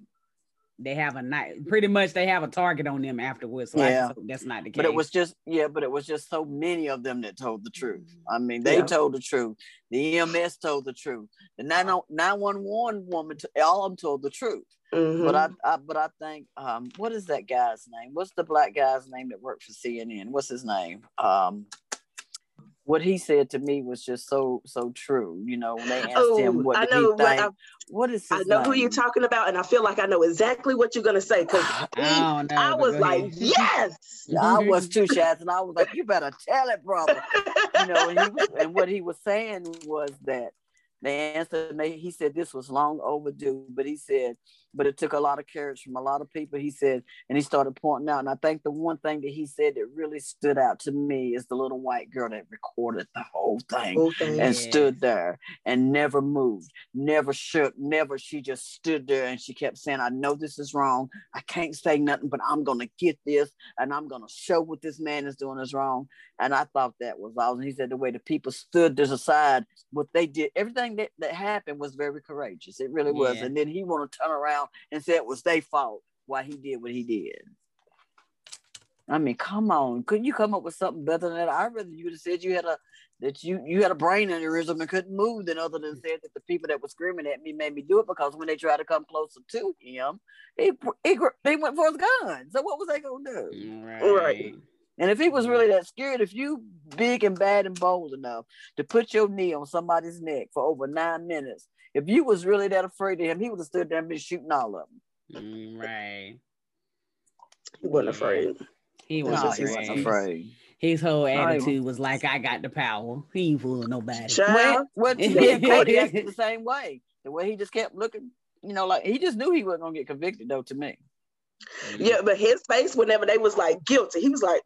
they have a night. Pretty much, they have a target on them afterwards. So Yeah. just hope that's not the case. But it was just yeah, but it was just so many of them that told the truth. I mean, they Yeah. told the truth. The EMS told the truth. The 911 woman, all of them told the truth. Mhm. But I, I, but I think, um, what is that guy's name? What's the black guy's name that worked for CNN? What's his name? Um, what he said to me was just so so true. You know, when they asked Oh, him what I know he what. I- what is I his know who you're talking about, and I feel like I know exactly what you're gonna say because ah, I don't know. I was like, ahead. yes. I was too, Shaz, and I was like, you better tell it, brother. you know, and, he was, and what he was saying was that the answer and he said this was long overdue, but he said, but it took a lot of courage from a lot of people. He said, and he started pointing out, and I think the one thing that he said that really stood out to me is the little white girl that recorded the whole thing and stood there and never moved, never shook, never. She just stood there and she kept saying, I know this is wrong. I can't say nothing, but I'm going to get this and I'm going to show what this man is doing is wrong. And I thought that was awesome. He said the way the people stood this aside, what they did, everything that, that happened was very courageous. It really was. Yeah. And then he want to turn around and say it was their fault why he did what he did. I mean, come on. Couldn't you come up with something better than that? I rather you would have said you had a that you you had a brain aneurysm and couldn't move than other than said that the people that were screaming at me made me do it because when they tried to come closer to him, he, he, he they went for his gun. So what was they gonna do? Right. Right. And if he was really that scared, if you big and bad and bold enough to put your knee on somebody's neck for over nine minutes, if you was really that afraid of him, he would have stood there and been shooting all of them. Mm, right. He wasn't afraid. He No, wasn't he afraid. wasn't afraid. His whole attitude was like, "I got the power. He ain't fooling nobody." Child, Well, well to me and Cody acted the same way. The way he just kept looking, you know, like he just knew he wasn't gonna get convicted though. To me, yeah, but his face whenever they was like guilty, he was like,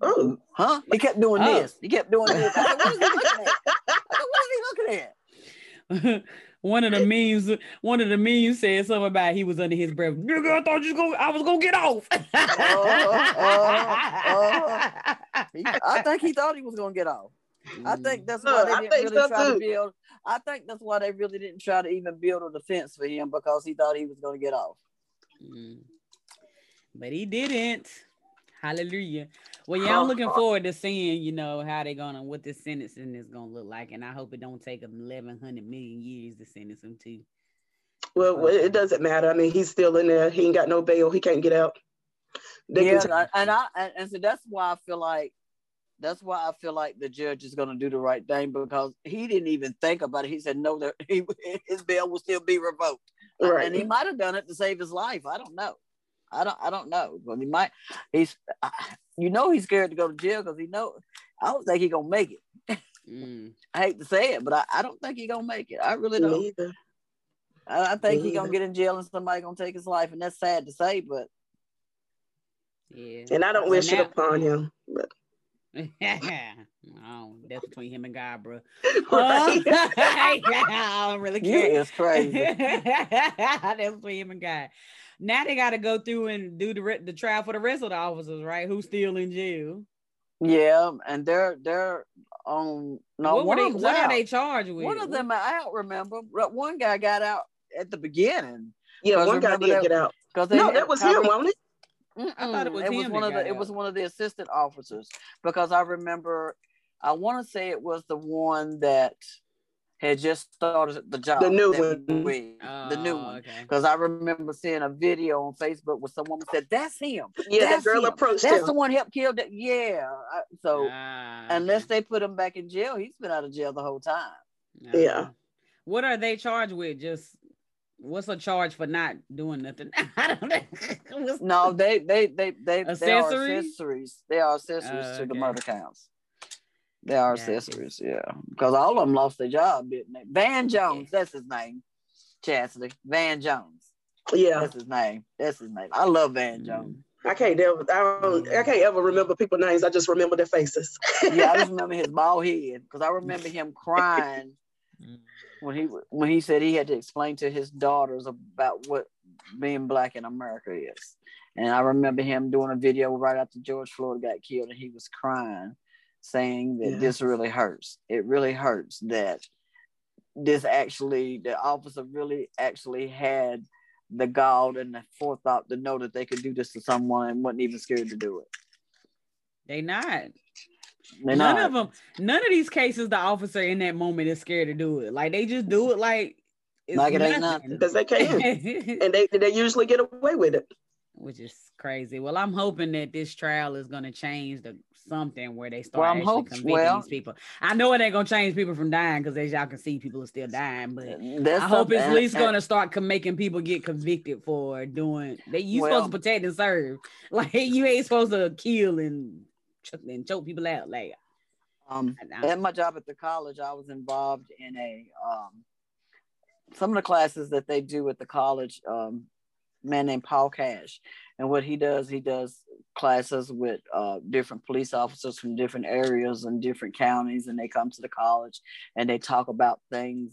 "Oh, huh? He kept doing Oh. this. He kept doing this. I said, what is he looking at? I said, what is he looking at? one of the memes, one of the memes said something about he was under his breath. Nigga, I thought you was gonna, I was gonna get off. uh, He- I think he thought he was gonna get off. I think that's why they I didn't really so try to build. I think that's why they really didn't try to even build a defense for him because he thought he was gonna get off. Mm. But he didn't. Hallelujah. Well, yeah, I'm oh, looking oh. forward to seeing, you know, how they're gonna what this sentencing is gonna look like, and I hope it don't take them 1,100 million years to sentence him to. well, well, it uh, doesn't matter. I mean, he's still in there. He ain't got no bail. He can't get out." They yeah, can and I, and I and, and so that's why I feel like that's why I feel like the judge is going to do the right thing because he didn't even think about it. He said no, that he, his bail will still be revoked, right. and he might have done it to save his life. I don't know. I don't. I don't know. But he might. He's. You know, he's scared to go to jail because he know. I don't think he gonna make it. Mm. I hate to say it, but I, I don't think he gonna make it. I really don't. Either. I, I think he gonna get in jail and somebody gonna take his life, and that's sad to say, but Yeah. And I don't wish now- it upon him. But, oh, that's between him and God, bro. right. I don't really you care. is crazy. That's between him and God. Now they got to go through and do the re- the trial for the rest of the officers, right? Who's still in jail? Yeah, and they're they're on no what were one they, of them's what are they charged with? One of them I out. Remember, one guy got out at the beginning Yeah, one guy remember did that- get out. because No, that was him, wasn't it? I thought it was it was one of the got it was one of the assistant officers because I remember I want to say it was the one that had just started the job. The new one. week, the new Oh, one. Okay. Because I remember seeing a video on Facebook where someone said, "That's him. Yeah, That's that girl approached him. approached That's him. the one helped kill that." Yeah. So Ah, unless okay. they put him back in jail, he's been out of jail the whole time. Yeah. Ah. What are they charged with? Just what's a charge for not doing nothing? I don't know. No, they they they they they are Accessories? accessories. They are accessories Oh, to the murder counts. They are Gotcha. accessories, yeah. Because all of them lost their job, didn't they? Van Jones, that's his name. Chastity. Van Jones. Yeah, That's his name. That's his name. I love Van Mm. Jones. I can't ever, I don't, I can't ever remember people's names. I just remember their faces. Yeah, I just remember his bald head because I remember him crying when he when he said he had to explain to his daughters about what being black in America is. And I remember him doing a video right after George Floyd got killed, and he was crying, saying that Yeah. this really hurts. It really hurts that this actually, the officer really actually had the gall and the forethought to know that they could do this to someone and wasn't even scared to do it. They not. They're none not. of them. None of these cases, the officer in that moment is scared to do it. Like they just do it like it's Like it ain't nothing. Because they can't. and they, they usually get away with it. Which is crazy. Well, I'm hoping that this trial is gonna change the something where they start Well, actually hope- convicting well- these people. I know it ain't gonna change people from dying because as y'all can see, people are still dying. But I hope it's at least gonna start making people get convicted for doing. They you Well- supposed to protect and serve. Like you ain't supposed to kill and choke, and choke people out. Like Um, at my job at the college, I was involved in a um, some of the classes that they do at the college. Um, man named Paul Cash, and what he does, he does classes with uh, different police officers from different areas and different counties, and they come to the college and they talk about things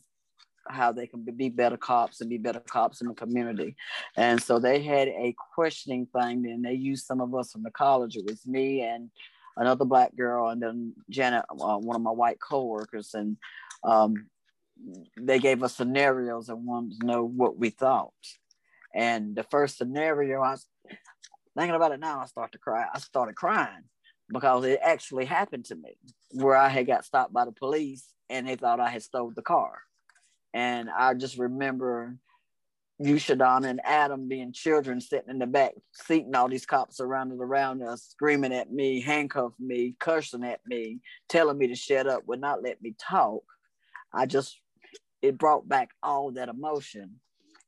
how they can be better cops and be better cops in the community. And so they had a questioning thing, and they used some of us from the college. It was me and another black girl, and then Janet, uh, one of my white coworkers, and um, they gave us scenarios and wanted to know what we thought. And the first scenario, I thinking about it now, I start to cry. I started crying because it actually happened to me, where I had got stopped by the police and they thought I had stole the car. And I just remember you, Shadonna, and Adam being children sitting in the back seat, and all these cops surrounded around us, screaming at me, handcuffing me, cursing at me, telling me to shut up, would not let me talk. I just, it brought back all that emotion.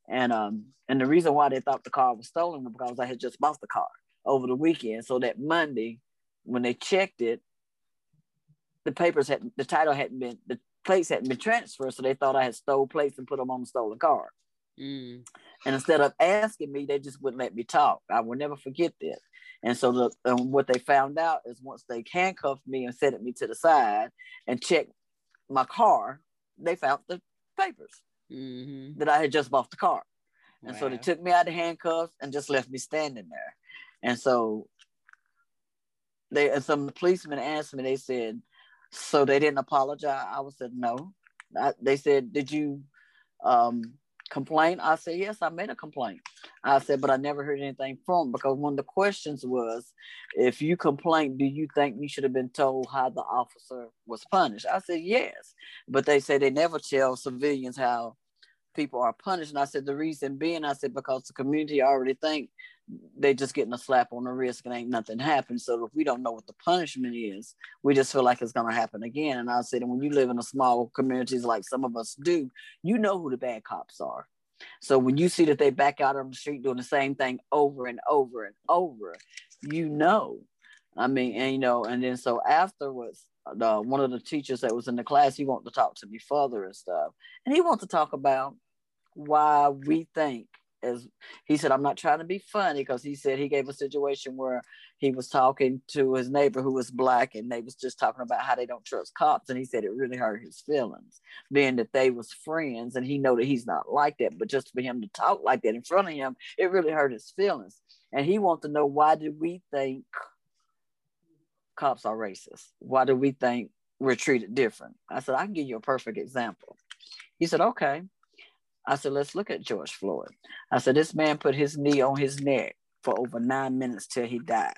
And um, and the reason why they thought the car was stolen was because I had just bought the car over the weekend. So that Monday, when they checked it, the papers had the title hadn't been the plates hadn't been transferred, so they thought I had stole plates and put them on the stolen car. Mm. And instead of asking me, they just wouldn't let me talk. I will never forget that. And so the, um, what they found out is once they handcuffed me and set me to the side and checked my car, they found the papers mm-hmm. that I had just bought the car. And wow. so they took me out of handcuffs and just left me standing there. And so they and some policemen asked me, they said, so they didn't apologize. I was said no. I, they said, did you um, complain? I said, yes, I made a complaint. I said, but I never heard anything from because one of the questions was, if you complain, do you think you should have been told how the officer was punished? I said, yes. But they say they never tell civilians how people are punished. And I said, the reason being, I said, because the community already think they just getting a slap on the wrist and ain't nothing happened. So if we don't know what the punishment is, we just feel like it's gonna happen again. And I said, and when you live in a small communities like some of us do, you know who the bad cops are. So when you see that they back out on the street doing the same thing over and over and over, you know. I mean, and you know, and then so afterwards, the one of the teachers that was in the class, he wanted to talk to me further and stuff, and he wanted to talk about why we think as he said, I'm not trying to be funny because he said he gave a situation where he was talking to his neighbor who was black and they was just talking about how they don't trust cops. And he said it really hurt his feelings, being that they was friends and he know that he's not like that. But just for him to talk like that in front of him, it really hurt his feelings. And he wants to know why do we think cops are racist? Why do we think we're treated different? I said, I can give you a perfect example. He said, okay. I said, let's look at George Floyd. I said, this man put his knee on his neck for over nine minutes till he died.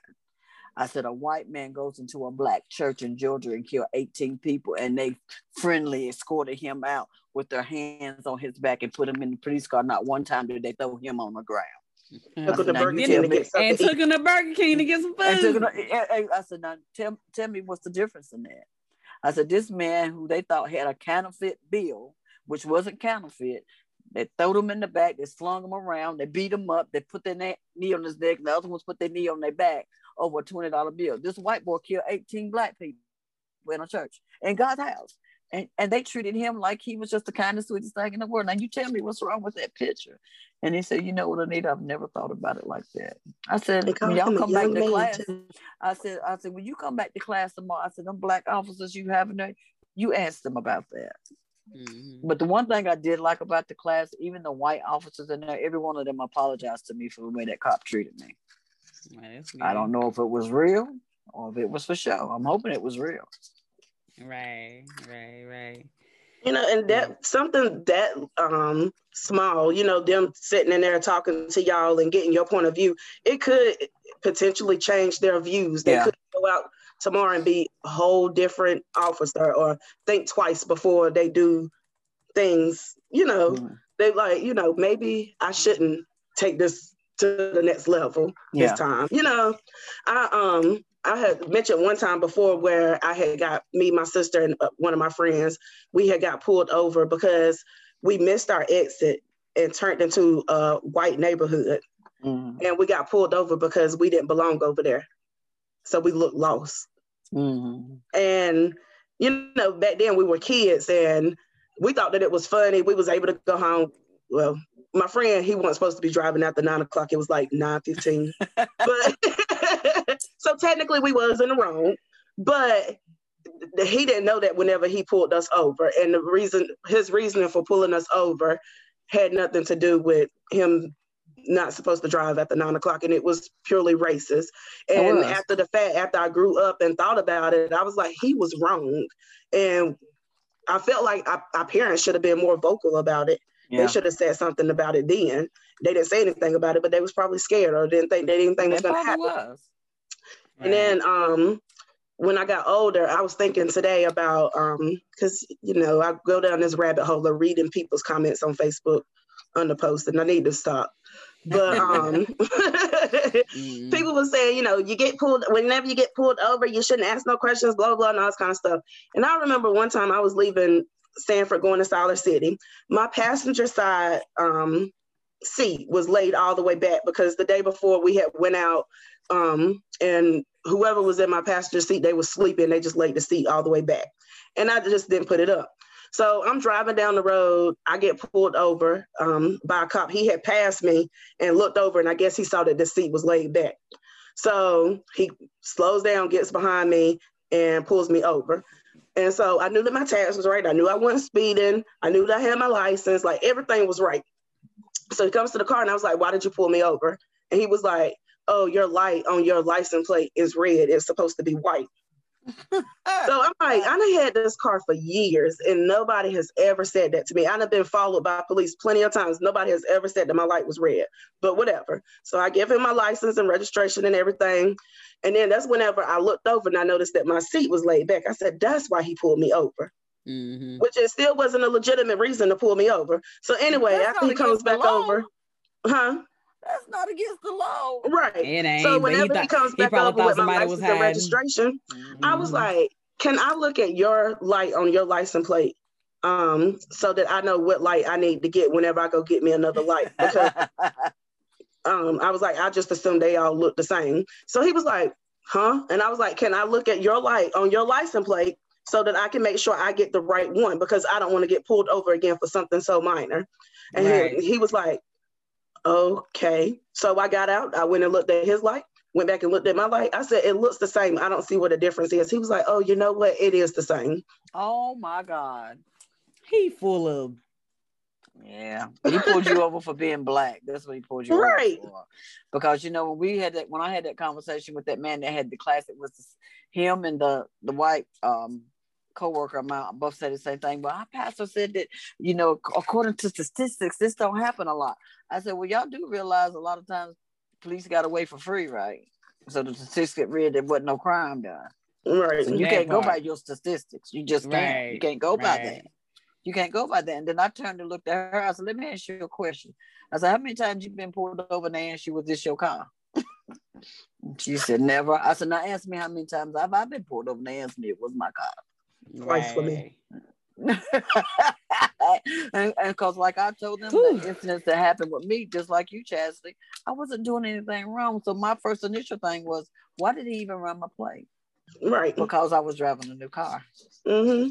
I said, a white man goes into a black church in Georgia and kill 18 people, and they friendly escorted him out with their hands on his back and put him in the police car. Not one time did they throw him on the ground. Took him to Burger King to get and took him to Burger King to get some food. I said, now tell, tell me what's the difference in that. I said, this man who they thought had a counterfeit bill, which wasn't counterfeit, they threw them in the back. They slung them around. They beat them up. They put their knee on his neck. And The other ones put their knee on their back over a twenty dollar bill. This white boy killed eighteen black people in a church in God's house, and and they treated him like he was just the kindest, sweetest thing in the world. Now you tell me what's wrong with that picture? And he said, you know what, Anita, I've never thought about it like that. I said, when y'all come back to class, too. I said, I said, when you come back to class tomorrow, I said, them black officers you have in there, you ask them about that. Mm-hmm. But the one thing I did like about the class, even the white officers in there, every one of them apologized to me for the way that cop treated me. I don't know if it was real or if it was for show. I'm hoping it was real. Right, right, right. You know, and that something that um small, you know, them sitting in there talking to y'all and getting your point of view, it could potentially change their views. They yeah. could go out tomorrow and be a whole different officer or think twice before they do things, you know, mm. they like, you know, maybe I shouldn't take this to the next level yeah. this time. You know, I um I had mentioned one time before where I had got me, my sister, and uh, one of my friends, we had got pulled over because we missed our exit and turned into a white neighborhood. Mm. And we got pulled over because we didn't belong over there so we looked lost. Mm-hmm. And you know, back then we were kids, and we thought that it was funny. We was able to go home. Well, my friend, he wasn't supposed to be driving after nine o'clock. It was like nine fifteen. but so technically, we was in the wrong. But he didn't know that whenever he pulled us over, and the reason, his reasoning for pulling us over, had nothing to do with him not supposed to drive after nine o'clock, and it was purely racist. And after the fact, after I grew up and thought about it, I was like, he was wrong, and I felt like I, our parents should have been more vocal about it. Yeah. They should have said something about it then. They didn't say anything about it, but they was probably scared or didn't think they didn't think it was going to happen. Was. Right. And then um, when I got older, I was thinking today about um, because you know I go down this rabbit hole of reading people's comments on Facebook on the post, and I need to stop. But um, people were saying, you know, you get pulled whenever you get pulled over, you shouldn't ask no questions, blah blah, and all this kind of stuff. And I remember one time I was leaving Sanford going to Siler City. My passenger side um, seat was laid all the way back because the day before we had went out um, and whoever was in my passenger seat, they were sleeping. They just laid the seat all the way back. And I just didn't put it up. So I'm driving down the road. I get pulled over um, by a cop. He had passed me and looked over, and I guess he saw that the seat was laid back. So he slows down, gets behind me, and pulls me over. And so I knew that my tags was right. I knew I wasn't speeding. I knew that I had my license. Like everything was right. So he comes to the car, and I was like, "Why did you pull me over?" And he was like, "Oh, your light on your license plate is red. It's supposed to be white." So I'm like, I done had this car for years and nobody has ever said that to me. I've been followed by police plenty of times. Nobody has ever said that my light was red, but whatever. So I give him my license and registration and everything. And then that's whenever I looked over and I noticed that my seat was laid back. I said, that's why he pulled me over. Mm-hmm. Which it still wasn't a legitimate reason to pull me over. So anyway, that's after he comes back over, huh? That's not against the law. Right. It ain't, so whenever he, he comes back over with my license and registration, mm-hmm. I was mm-hmm. like, can I look at your light on your license plate? Um, so that I know what light I need to get whenever I go get me another light. Because um, I was like, I just assumed they all look the same. So he was like, huh? And I was like, can I look at your light on your license plate so that I can make sure I get the right one because I don't want to get pulled over again for something so minor. And right. he, he was like, okay. So I got out. I went and looked at his light, went back and looked at my light. I said, it looks the same. I don't see what the difference is. He was like, oh, you know what? It is the same. Oh my God. He full of yeah, he pulled you over for being black. That's what he pulled you right. over for. Because you know when we had that when I had that conversation with that man that had the class, it was him and the the white um co-worker of mine both said the same thing. But our pastor said that, you know, according to statistics, this don't happen a lot. I said, well, y'all do realize a lot of times police got away for free, right? So the statistics get read there wasn't no crime done. Right. So you that can't part. go by your statistics. You just can't. Right. You can't go right. by that. You can't go by that. And then I turned and looked at her. I said, let me ask you a question. I said, how many times you been pulled over and they asked you, was this your car? she said, never. I said, now ask me how many times have I been pulled over and they asked me it was my car. Twice for me. and because like I told them Whew. the incidents that happened with me, just like you, Chastity, I wasn't doing anything wrong. So my first initial thing was, why did he even run my plate? Right. Because I was driving a new car. Mm-hmm.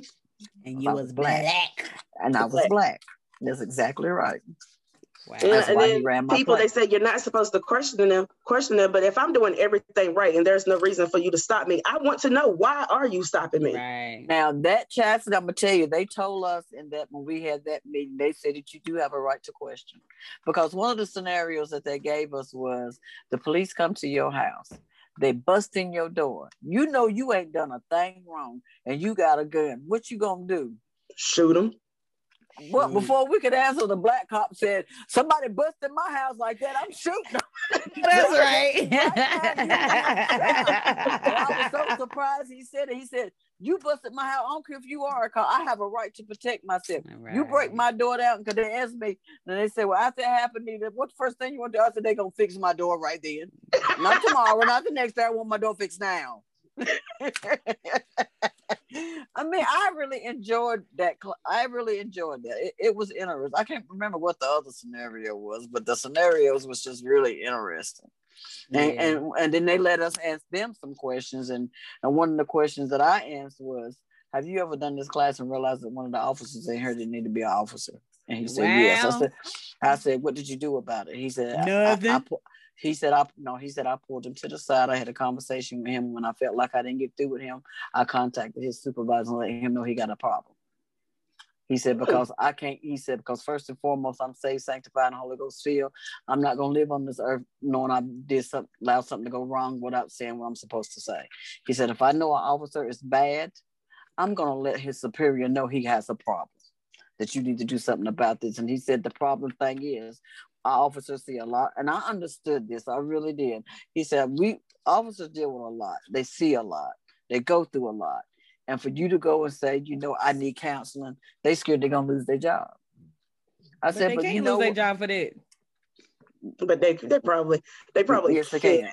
And you was black. black. And I was black. black. That's exactly right. Wow. And, and then people plate. they say you're not supposed to question them, question them. But if I'm doing everything right and there's no reason for you to stop me, I want to know why are you stopping me? Right. Now that chastity, I'm gonna tell you, they told us in that when we had that meeting, they said that you do have a right to question. Because one of the scenarios that they gave us was the police come to your house. They bust in your door. You know you ain't done a thing wrong, and you got a gun. What you gonna do? Shoot them. But mm-hmm. before we could answer, the black cop said, "Somebody busted my house like that. I'm shooting." That's right. I was so surprised. He said it. He said, "You busted my house. I don't care if you are a cop. I have a right to protect myself. Right. You break my door down because they asked me, and they said, "Well, after that happened, what the first thing you want to do?" I said, "They gonna fix my door right then. not tomorrow, not the next day. I want my door fixed now." I mean, I really enjoyed that. I really enjoyed that. It, it, was interesting. I can't remember what the other scenario was, but the scenarios was just really interesting. Yeah. And, and and then they let us ask them some questions, and and one of the questions that I answered was, "Have you ever done this class and realized that one of the officers in here didn't need to be an officer?" And he said, wow. "Yes." I said, "I said, what did you do about it?" He said, "Nothing." I, I, he said I no, he said I pulled him to the side. I had a conversation with him when I felt like I didn't get through with him. I contacted his supervisor and let him know he got a problem. He said, because I can't, he said, because first and foremost, I'm saved, sanctified, and Holy Ghost filled. I'm not going to live on this earth knowing I did something, allowed something to go wrong without saying what I'm supposed to say. He said, if I know an officer is bad, I'm going to let his superior know he has a problem, that you need to do something about this. And he said, the problem thing is our officers see a lot, and I understood this. I really did. He said, "We officers deal with a lot. They see a lot. They go through a lot. And for you to go and say, you know, I need counseling, they scared they're gonna lose their job. I But said, they but can't you know, lose their job for that. But they they probably they probably Yes, they can't. can.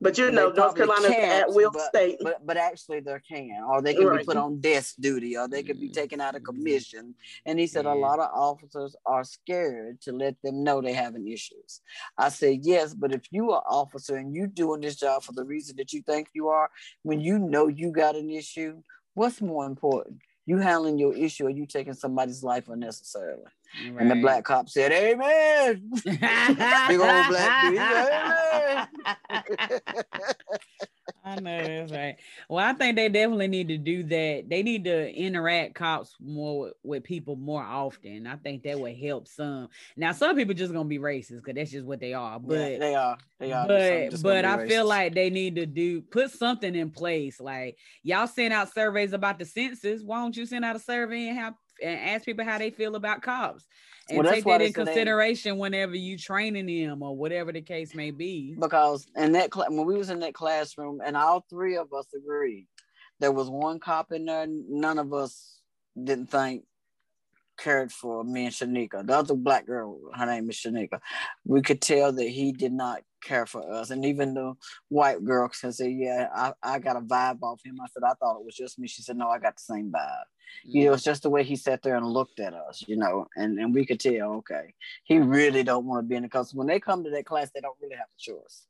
But you know, North probably Carolina's can't, at will but- state. but but actually they can, or they can Right. be put on desk duty, or they could be taken out of mm-hmm. commission. And he said a lot of officers are scared to let them know they're having issues. I said yes, but if you are officer and you doing this job for the reason that you think you are, when you know you got an issue, what's more important? You handling your issue or you taking somebody's life unnecessarily? And the black cop said, Amen. Big old black dude. I know that's right. Well, I think they definitely need to do that. They need to interact cops more with, with people more often. I think that would help some. Now, some people just gonna be racist because that's just what they are. But Yeah, they are. They are. But but I feel like they need to do put something in place. Like y'all send out surveys about the census. Why don't you send out a survey and have and ask people how they feel about cops and Well, take that in said they- consideration whenever you training them or whatever the case may be. because in that cla- when we was in that classroom and all three of us agreed there was one cop in there none of us didn't think cared for me and Shanika. The other black girl, her name is Shanika. We could tell that he did not care for us. And even the white girl said, Yeah, I, I got a vibe off him. I said, I thought it was just me. She said, No, I got the same vibe. You know, it's just the way he sat there and looked at us, you know, and, and we could tell, okay, he really don't want to be in the class. When they come to that class, they don't really have a choice.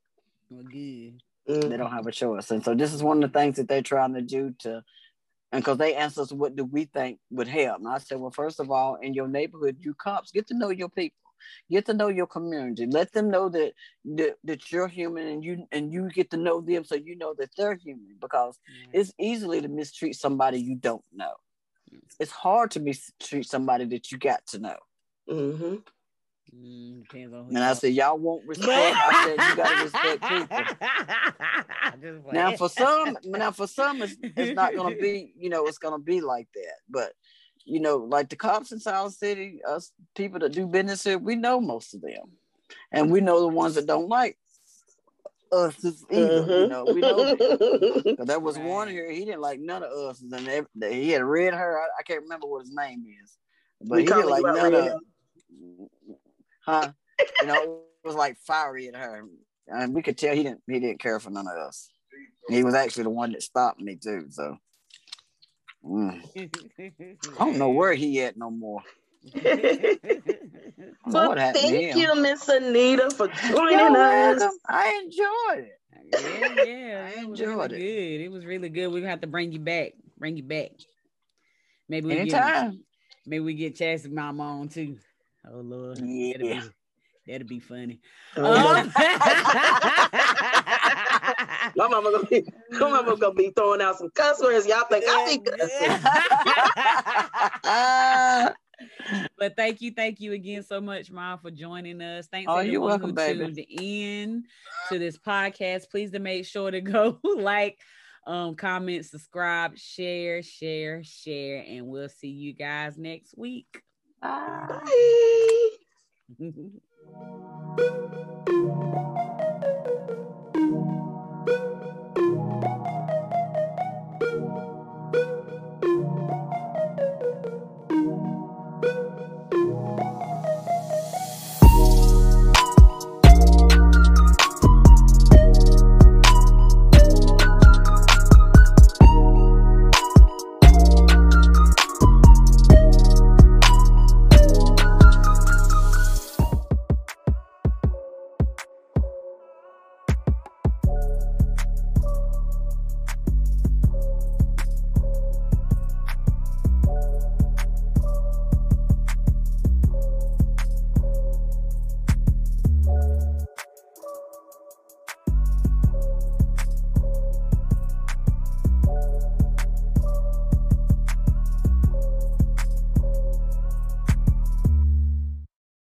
Mm. they don't have a choice. And so this is one of the things that they're trying to do to and because they asked us what do we think would help. And I said, well, first of all, in your neighborhood, you cops get to know your people. Get to know your community. Let them know that, that that you're human and you and you get to know them so you know that they're human because it's easily to mistreat somebody you don't know. It's hard to mistreat somebody that you got to know. Mm-hmm. Mm, depends on And I said, y'all won't respect. I said, you gotta respect people. Now for some now for some it's, it's not gonna be you know it's gonna be like that but you know like the cops in south city us people that do business here we know most of them. And we know the ones that don't like us as either you know. We know. 'Cause there was one here he didn't like none of us and then he had red hair I, I can't remember what his name is but We he didn't like none red of huh? You know it was like fiery at her and we could tell he didn't he didn't care for none of us. He was actually the one that stopped me too. So mm. I don't know where he at no more. I But what happened to thank you, Miss Anita, for joining You're us. welcome. I enjoyed it. yeah, yeah, I it enjoyed really it. good. It was really good. We have to bring you back. Bring you back. Maybe we get Anytime. maybe we get Chassie Mama on too. Oh Lord, that'd be that'd be funny. Oh, Um, My mama gonna be, my mama gonna be throwing out some cuss words. Y'all think I be cussing. but thank you, thank you again so much, Ma, for joining us. Thanks Oh, everyone you're welcome, who baby. tuned in to this podcast. Please to make sure to go like, um, comment, subscribe, share, share, share, and we'll see you guys next week. Bye. Bye.